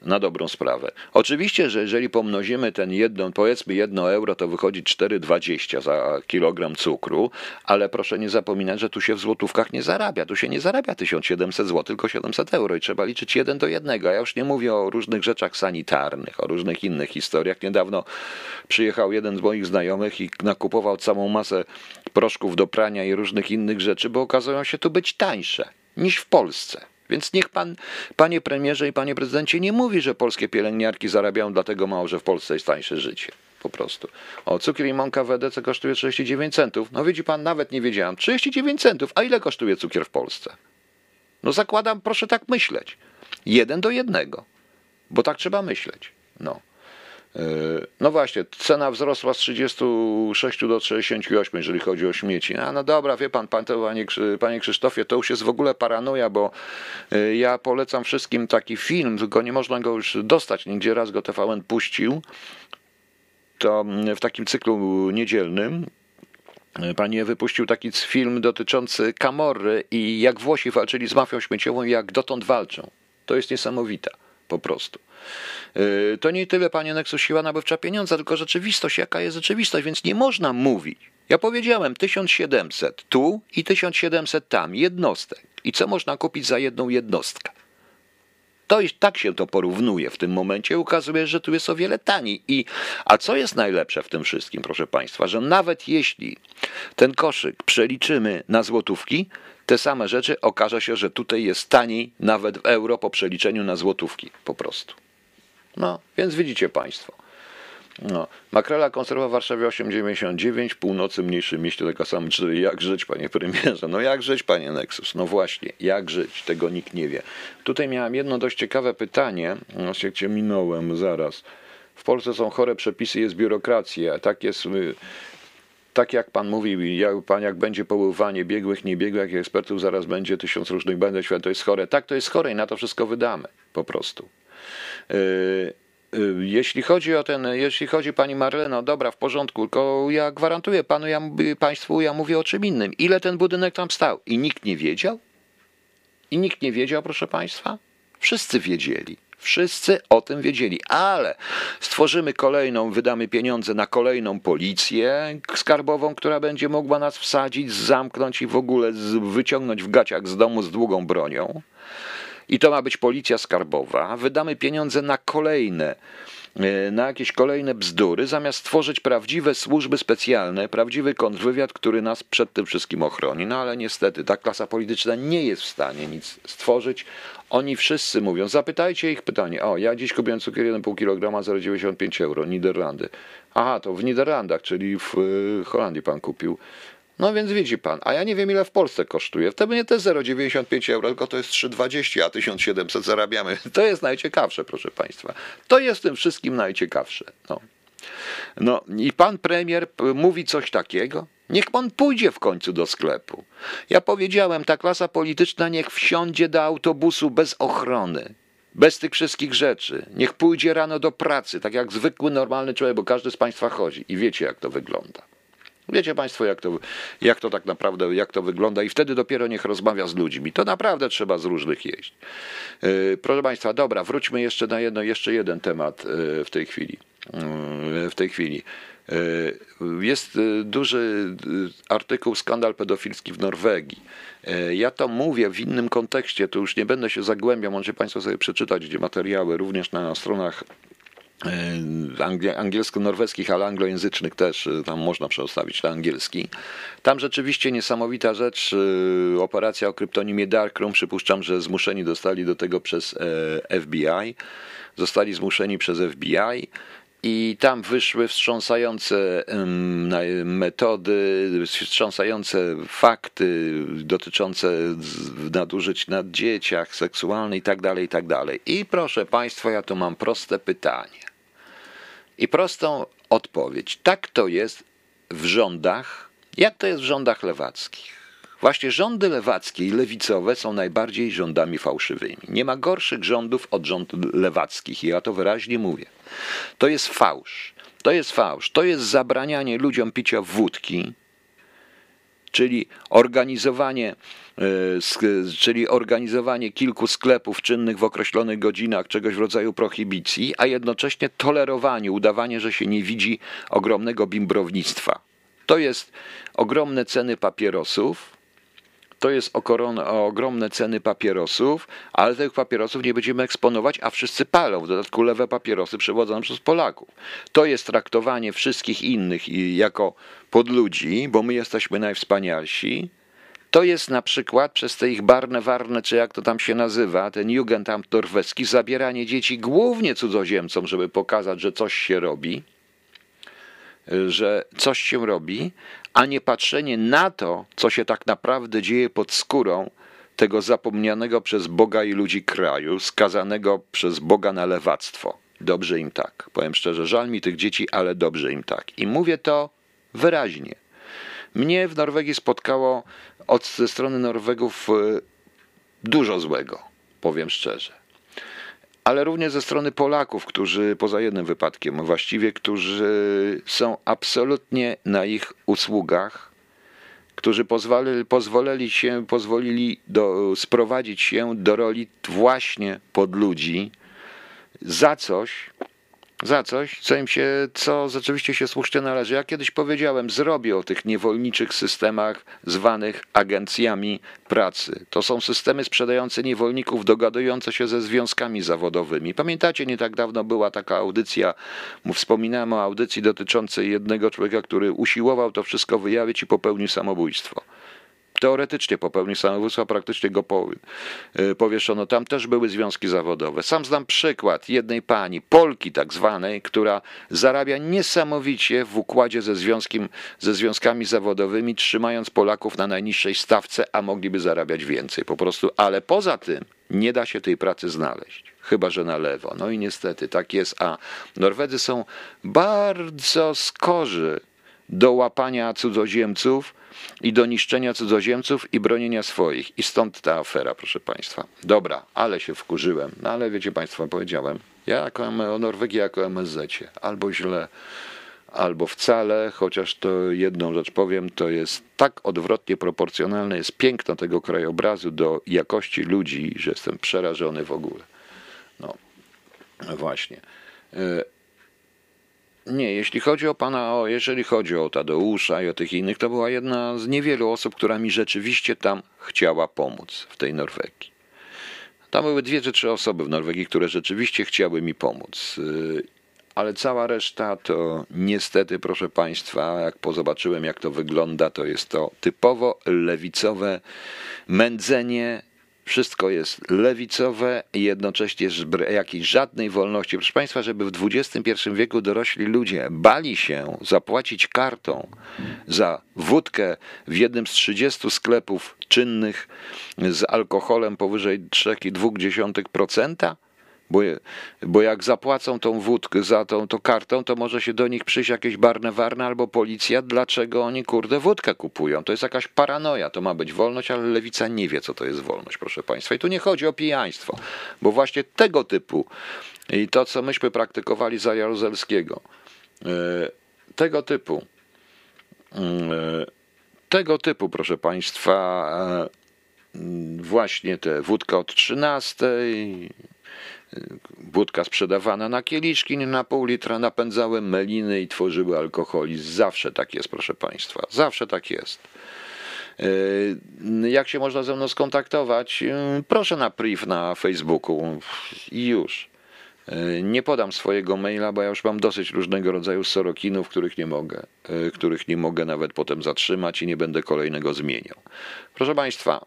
na dobrą sprawę. Oczywiście, że jeżeli pomnozimy ten jedną, powiedzmy jedno euro, to wychodzi 4,20 za kilogram cukru, ale proszę nie zapominać, że tu się w złotówkach nie zarabia. Tu się nie zarabia 1700 zł, tylko 700 euro i trzeba liczyć jeden do jednego. Ja już nie mówię o różnych rzeczach sanitarnych, o różnych innych historiach. Niedawno przyjechał jeden z moich znajomych i nakupował całą masę proszków do prania i różnych innych rzeczy, bo okazują się tu być tańsze niż w Polsce. Więc niech pan, panie premierze i panie prezydencie, nie mówi, że polskie pielęgniarki zarabiają dlatego mało, że w Polsce jest tańsze życie. Po prostu. O, cukier i mąka w EDC kosztuje 39 centów. No widzi pan, nawet nie wiedziałem. 39 centów. A ile kosztuje cukier w Polsce? No zakładam, proszę tak myśleć. Jeden do jednego. Bo tak trzeba myśleć. No. E, no właśnie, cena wzrosła z 36 do 68, jeżeli chodzi o śmieci. A no dobra, wie pan, pan panie, panie Krzysztofie, to już jest w ogóle paranoja, bo e, ja polecam wszystkim taki film, tylko nie można go już dostać nigdzie, raz go TVN puścił. To w takim cyklu niedzielnym, e, Panie wypuścił taki film dotyczący Kamorry i jak Włosi walczyli z mafią śmieciową i jak dotąd walczą. To jest niesamowite, po prostu. Yy, to nie tyle, panie Nexus, siła nabywcza pieniądza, tylko rzeczywistość, jaka jest rzeczywistość, więc nie można mówić. Ja powiedziałem 1700 tu i 1700 tam, jednostek. I co można kupić za jedną jednostkę? To jest, tak się to porównuje w tym momencie. Ukazuje, że tu jest o wiele taniej. I, a co jest najlepsze w tym wszystkim, proszę Państwa, że nawet jeśli ten koszyk przeliczymy na złotówki, te same rzeczy okaże się, że tutaj jest taniej nawet w euro po przeliczeniu na złotówki po prostu. No, więc widzicie Państwo. No. Makrela konserwa w Warszawie 8,99, północy mniejszym mieście taka sama 4. Jak żyć, panie premierze? No jak żyć, panie Nexus? No właśnie, jak żyć? Tego nikt nie wie. Tutaj miałem jedno dość ciekawe pytanie, no się cię minąłem zaraz. W Polsce są chore przepisy, jest biurokracja, tak jest... Tak jak pan mówił, jak, pan jak będzie powoływanie biegłych, niebiegłych, ekspertów, zaraz będzie tysiąc różnych świat, to jest chore. Tak, to jest chore i na to wszystko wydamy, po prostu. Y, y, jeśli chodzi o ten, jeśli chodzi pani Marleno, dobra, w porządku, tylko ja gwarantuję panu, ja, państwu, ja mówię o czym innym. Ile ten budynek tam stał? I nikt nie wiedział? I nikt nie wiedział, proszę państwa? Wszyscy wiedzieli. Wszyscy o tym wiedzieli, ale stworzymy kolejną, wydamy pieniądze na kolejną policję skarbową, która będzie mogła nas wsadzić, zamknąć i w ogóle wyciągnąć w gaciach z domu z długą bronią i to ma być policja skarbowa, wydamy pieniądze na kolejne e, na jakieś kolejne bzdury, zamiast stworzyć prawdziwe służby specjalne, prawdziwy kontrwywiad, który nas przed tym wszystkim ochroni. No ale niestety ta klasa polityczna nie jest w stanie nic stworzyć. Oni wszyscy mówią, zapytajcie ich pytanie, o ja dziś kupiłem cukier 1,5 kg za 95 euro, Niderlandy. Aha, to w Niderlandach, czyli w e, Holandii pan kupił. No więc widzi pan, a ja nie wiem ile w Polsce kosztuje. Wtedy nie te 0,95 euro, tylko to jest 3,20, a 1700 zarabiamy. (laughs) To jest najciekawsze, proszę państwa. To jest tym wszystkim najciekawsze. No. No i pan premier mówi coś takiego, Niech on pójdzie w końcu do sklepu. Ja powiedziałem, ta klasa polityczna niech wsiądzie do autobusu bez ochrony. Bez tych wszystkich rzeczy. Niech pójdzie rano do pracy, tak jak zwykły, normalny człowiek, bo każdy z Państwa chodzi i wiecie, jak to wygląda. Wiecie Państwo, jak to, jak to tak naprawdę, jak to wygląda i wtedy dopiero niech rozmawia z ludźmi. To naprawdę trzeba z różnych jeść. Yy, proszę Państwa, dobra, wróćmy jeszcze na jedno, jeszcze jeden temat yy, w tej chwili. Yy, w tej chwili. Jest duży artykuł Skandal pedofilski w Norwegii. Ja to mówię w innym kontekście, tu już nie będę się zagłębiał, możecie Państwo sobie przeczytać gdzie materiały również na stronach angielsko-norweskich, ale anglojęzycznych też, e, tam można przestawić na angielski. Tam rzeczywiście niesamowita rzecz, e, operacja o kryptonimie Darkroom, przypuszczam, że zmuszeni dostali do tego przez e, FBI, zostali zmuszeni przez FBI i tam wyszły wstrząsające metody, wstrząsające fakty dotyczące nadużyć na dzieciach seksualnych i tak dalej, i tak. I proszę Państwa, ja tu mam proste pytanie i prostą odpowiedź. Tak to jest w rządach, jak to jest w rządach lewackich. Właśnie rządy lewackie i lewicowe są najbardziej rządami fałszywymi. Nie ma gorszych rządów od rządów lewackich ja to wyraźnie mówię. To jest fałsz. To jest fałsz. To jest zabranianie ludziom picia wódki, czyli organizowanie, e, czyli organizowanie kilku sklepów czynnych w określonych godzinach, czegoś w rodzaju prohibicji, a jednocześnie tolerowanie, udawanie, że się nie widzi ogromnego bimbrownictwa. To jest ogromne ceny papierosów, to jest okoron- ogromne ceny papierosów, ale tych papierosów nie będziemy eksponować, a wszyscy palą. W dodatku lewe papierosy przewodzone przez Polaków. To jest traktowanie wszystkich innych jako podludzi, bo my jesteśmy najwspanialsi. To jest na przykład przez te ich barne warne, czy jak to tam się nazywa, ten Jugendamt norweski, zabieranie dzieci głównie cudzoziemcom, żeby pokazać, że coś się robi że coś się robi, a nie patrzenie na to, co się tak naprawdę dzieje pod skórą tego zapomnianego przez Boga i ludzi kraju, skazanego przez Boga na lewactwo. Dobrze im tak. Powiem szczerze, żal mi tych dzieci, ale dobrze im tak. I mówię to wyraźnie. Mnie w Norwegii spotkało od ze strony Norwegów e, dużo złego, powiem szczerze ale również ze strony Polaków, którzy poza jednym wypadkiem, właściwie, którzy są absolutnie na ich usługach, którzy pozwolili, pozwolili się, pozwolili do, sprowadzić się do roli właśnie pod ludzi za coś, za coś, co im się, co rzeczywiście się słusznie należy. Ja kiedyś powiedziałem, zrobię o tych niewolniczych systemach zwanych agencjami pracy. To są systemy sprzedające niewolników, dogadujące się ze związkami zawodowymi. Pamiętacie, nie tak dawno była taka audycja, wspominałem o audycji dotyczącej jednego człowieka, który usiłował to wszystko wyjawić i popełnił samobójstwo. Teoretycznie popełnił samobójstwo, a praktycznie go y, powieszono. Tam też były związki zawodowe. Sam znam przykład jednej pani, Polki tak zwanej, która zarabia niesamowicie w układzie ze, związkiem, ze związkami zawodowymi, trzymając Polaków na najniższej stawce, a mogliby zarabiać więcej po prostu. Ale poza tym nie da się tej pracy znaleźć. Chyba, że na lewo. No i niestety tak jest. A Norwedzy są bardzo skorzy do łapania cudzoziemców i do niszczenia cudzoziemców i bronienia swoich. I stąd ta afera, proszę Państwa. Dobra, ale się wkurzyłem. No ale wiecie Państwo, powiedziałem, ja jako, o Norwegii jako MSZ, albo źle, albo wcale, chociaż to jedną rzecz powiem, to jest tak odwrotnie proporcjonalne jest piękno tego krajobrazu do jakości ludzi, że jestem przerażony w ogóle. No, właśnie. Nie, jeśli chodzi o pana, o, jeżeli chodzi o Tadeusza i o tych innych, to była jedna z niewielu osób, która mi rzeczywiście tam chciała pomóc w tej Norwegii. Tam były dwie czy trzy osoby w Norwegii, które rzeczywiście chciały mi pomóc. Yy, Ale cała reszta to niestety, proszę Państwa, jak pozobaczyłem, jak to wygląda, to jest to typowo lewicowe mędzenie. Wszystko jest lewicowe i jednocześnie jakiejś żadnej wolności. Proszę Państwa, żeby w XXI wieku dorośli ludzie bali się zapłacić kartą za wódkę w jednym z 30 sklepów czynnych z alkoholem powyżej 3,2%, Bo, bo jak zapłacą tą wódkę za tą, tą kartą, to może się do nich przyjść jakieś barnewarne albo policja, dlaczego oni kurde wódkę kupują. To jest jakaś paranoja, to ma być wolność, ale lewica nie wie, co to jest wolność, proszę Państwa. I tu nie chodzi o pijaństwo, bo właśnie tego typu i to, co myśmy praktykowali za Jaruzelskiego, e, tego typu, e, tego typu, proszę Państwa, e, właśnie te wódka od 13, wódka sprzedawana na kieliszki, nie na pół litra, napędzały meliny i tworzyły alkoholizm. Zawsze tak jest, proszę Państwa, zawsze tak jest. Jak się można ze mną skontaktować? Proszę na priv na Facebooku i już. Nie podam swojego maila, bo ja już mam dosyć różnego rodzaju sorokinów, których nie mogę, których nie mogę nawet potem zatrzymać i nie będę kolejnego zmieniał. Proszę Państwa,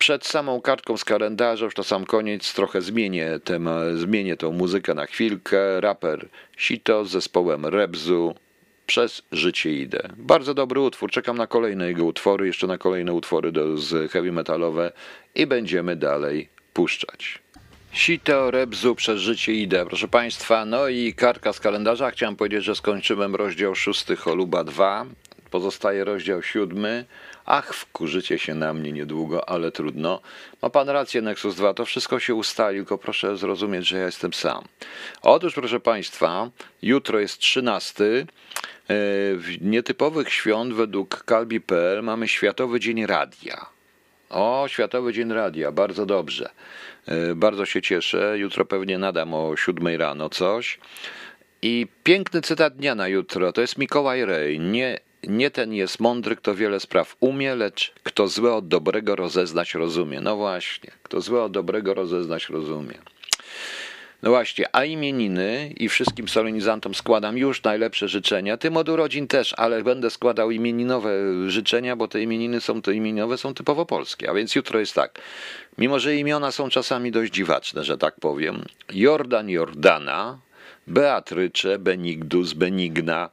przed samą kartką z kalendarza, już to sam koniec, trochę zmienię, temat, zmienię tą muzykę na chwilkę. Raper Sito z zespołem Rebzu przez życie idę. Bardzo dobry utwór, czekam na kolejne jego utwory, jeszcze na kolejne utwory do, z heavy metalowe i będziemy dalej puszczać. Sito, Rebzu, przez życie idę, proszę Państwa. No i kartka z kalendarza. Chciałem powiedzieć, że skończyłem rozdział 6 Choluba 2. Pozostaje rozdział 7. Ach, wkurzycie się na mnie niedługo, ale trudno. Ma pan rację, Nexus 2, to wszystko się ustali, tylko proszę zrozumieć, że ja jestem sam. Otóż, proszę państwa, jutro jest 13. E, w nietypowych świąt według Kalbi.pl mamy Światowy Dzień Radia. O, Światowy Dzień Radia, bardzo dobrze. E, bardzo się cieszę. Jutro pewnie nadam o 7 rano coś. I piękny cytat dnia na jutro to jest Mikołaj Rej. Nie nie ten jest mądry, kto wiele spraw umie, lecz kto złe od dobrego rozeznać rozumie. No właśnie, kto złe od dobrego rozeznać rozumie. No właśnie, a imieniny i wszystkim solenizantom składam już najlepsze życzenia. Tym od urodzin też, ale będę składał imieninowe życzenia, bo te imieniny są te imieninowe są typowo polskie. A więc jutro jest tak. Mimo, że imiona są czasami dość dziwaczne, że tak powiem. Jordan Jordana, Beatrycze, Benigdus, Benigna,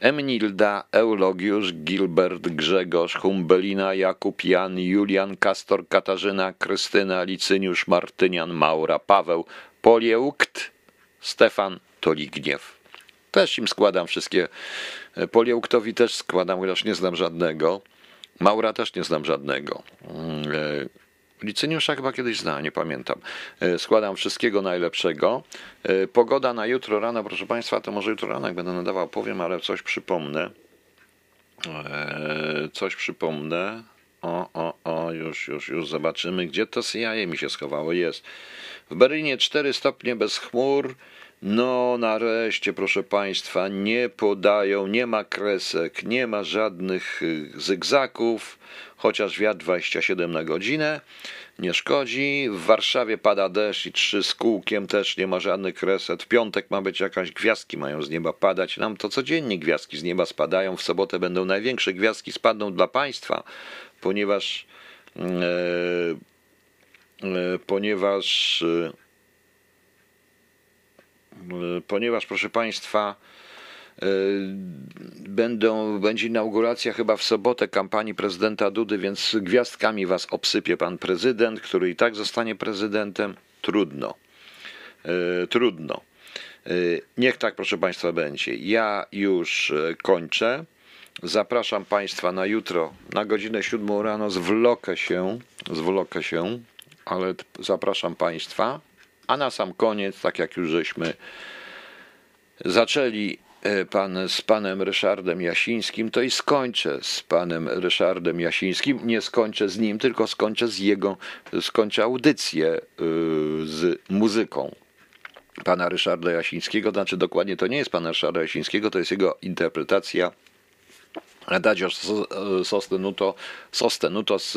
Emnilda, Eulogiusz, Gilbert, Grzegorz, Humbelina, Jakub, Jan, Julian, Kastor, Katarzyna, Krystyna, Licyniusz, Martynian, Maura, Paweł, Poliełkt, Stefan, Toligniew. Też im składam wszystkie. Poliełktowi też składam, chociaż nie znam żadnego. Maura też nie znam żadnego. Licyniusza chyba kiedyś zna, nie pamiętam. E, składam wszystkiego najlepszego. E, pogoda na jutro rano, proszę Państwa, to może jutro rano, jak będę nadawał, powiem, ale coś przypomnę. E, coś przypomnę. O, o, o, już, już, już zobaczymy, gdzie to CIA mi się schowało. Jest. W Berlinie 4 stopnie bez chmur. No, nareszcie, proszę Państwa, nie podają, nie ma kresek, nie ma żadnych y, zygzaków, chociaż wiatr 27 na godzinę nie szkodzi. W Warszawie pada deszcz i trzy z kółkiem też nie ma żadnych kreset. W piątek ma być jakaś gwiazdki mają z nieba padać. Nam to codziennie gwiazdki z nieba spadają. W sobotę będą największe gwiazdki spadną dla Państwa, ponieważ e, e, ponieważ E, ponieważ, proszę Państwa, e, będą, będzie inauguracja chyba w sobotę kampanii prezydenta Dudy, więc gwiazdkami was obsypie pan prezydent, który i tak zostanie prezydentem. Trudno. E, trudno. Niech tak, proszę Państwa, będzie. Ja już kończę. Zapraszam Państwa na jutro, na godzinę 7 rano. Zwlokę się, zwlokę się, ale zapraszam Państwa. A na sam koniec, tak jak już żeśmy zaczęli e, pan, z panem Ryszardem Jasińskim, to i skończę z panem Ryszardem Jasińskim. Nie skończę z nim, tylko skończę z jego, skończę audycję e, z muzyką pana Ryszarda Jasińskiego. Znaczy dokładnie to nie jest pana Ryszarda Jasińskiego, to jest jego interpretacja Adagio sostenuto, sostenuto z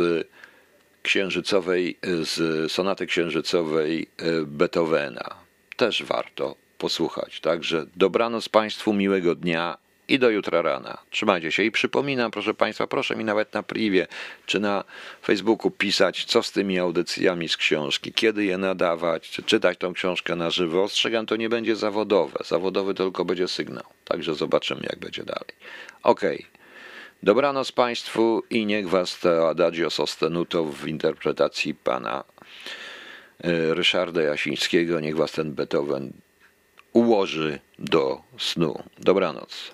księżycowej, z sonaty księżycowej e, Beethovena. Też warto posłuchać. Także dobranoc Państwu, miłego dnia i do jutra rana. Trzymajcie się i przypominam, proszę Państwa, proszę mi nawet na privie czy na Facebooku pisać, co z tymi audycjami z książki, kiedy je nadawać, czy czytać tą książkę na żywo. Ostrzegam, to nie będzie zawodowe. Zawodowy tylko będzie sygnał. Także zobaczymy, jak będzie dalej. Okej. Okay. Dobranoc Państwu i niech Was to adagio sostenuto w interpretacji pana e, Ryszarda Jasińskiego. Niech was ten Beethoven ułoży do snu. Dobranoc.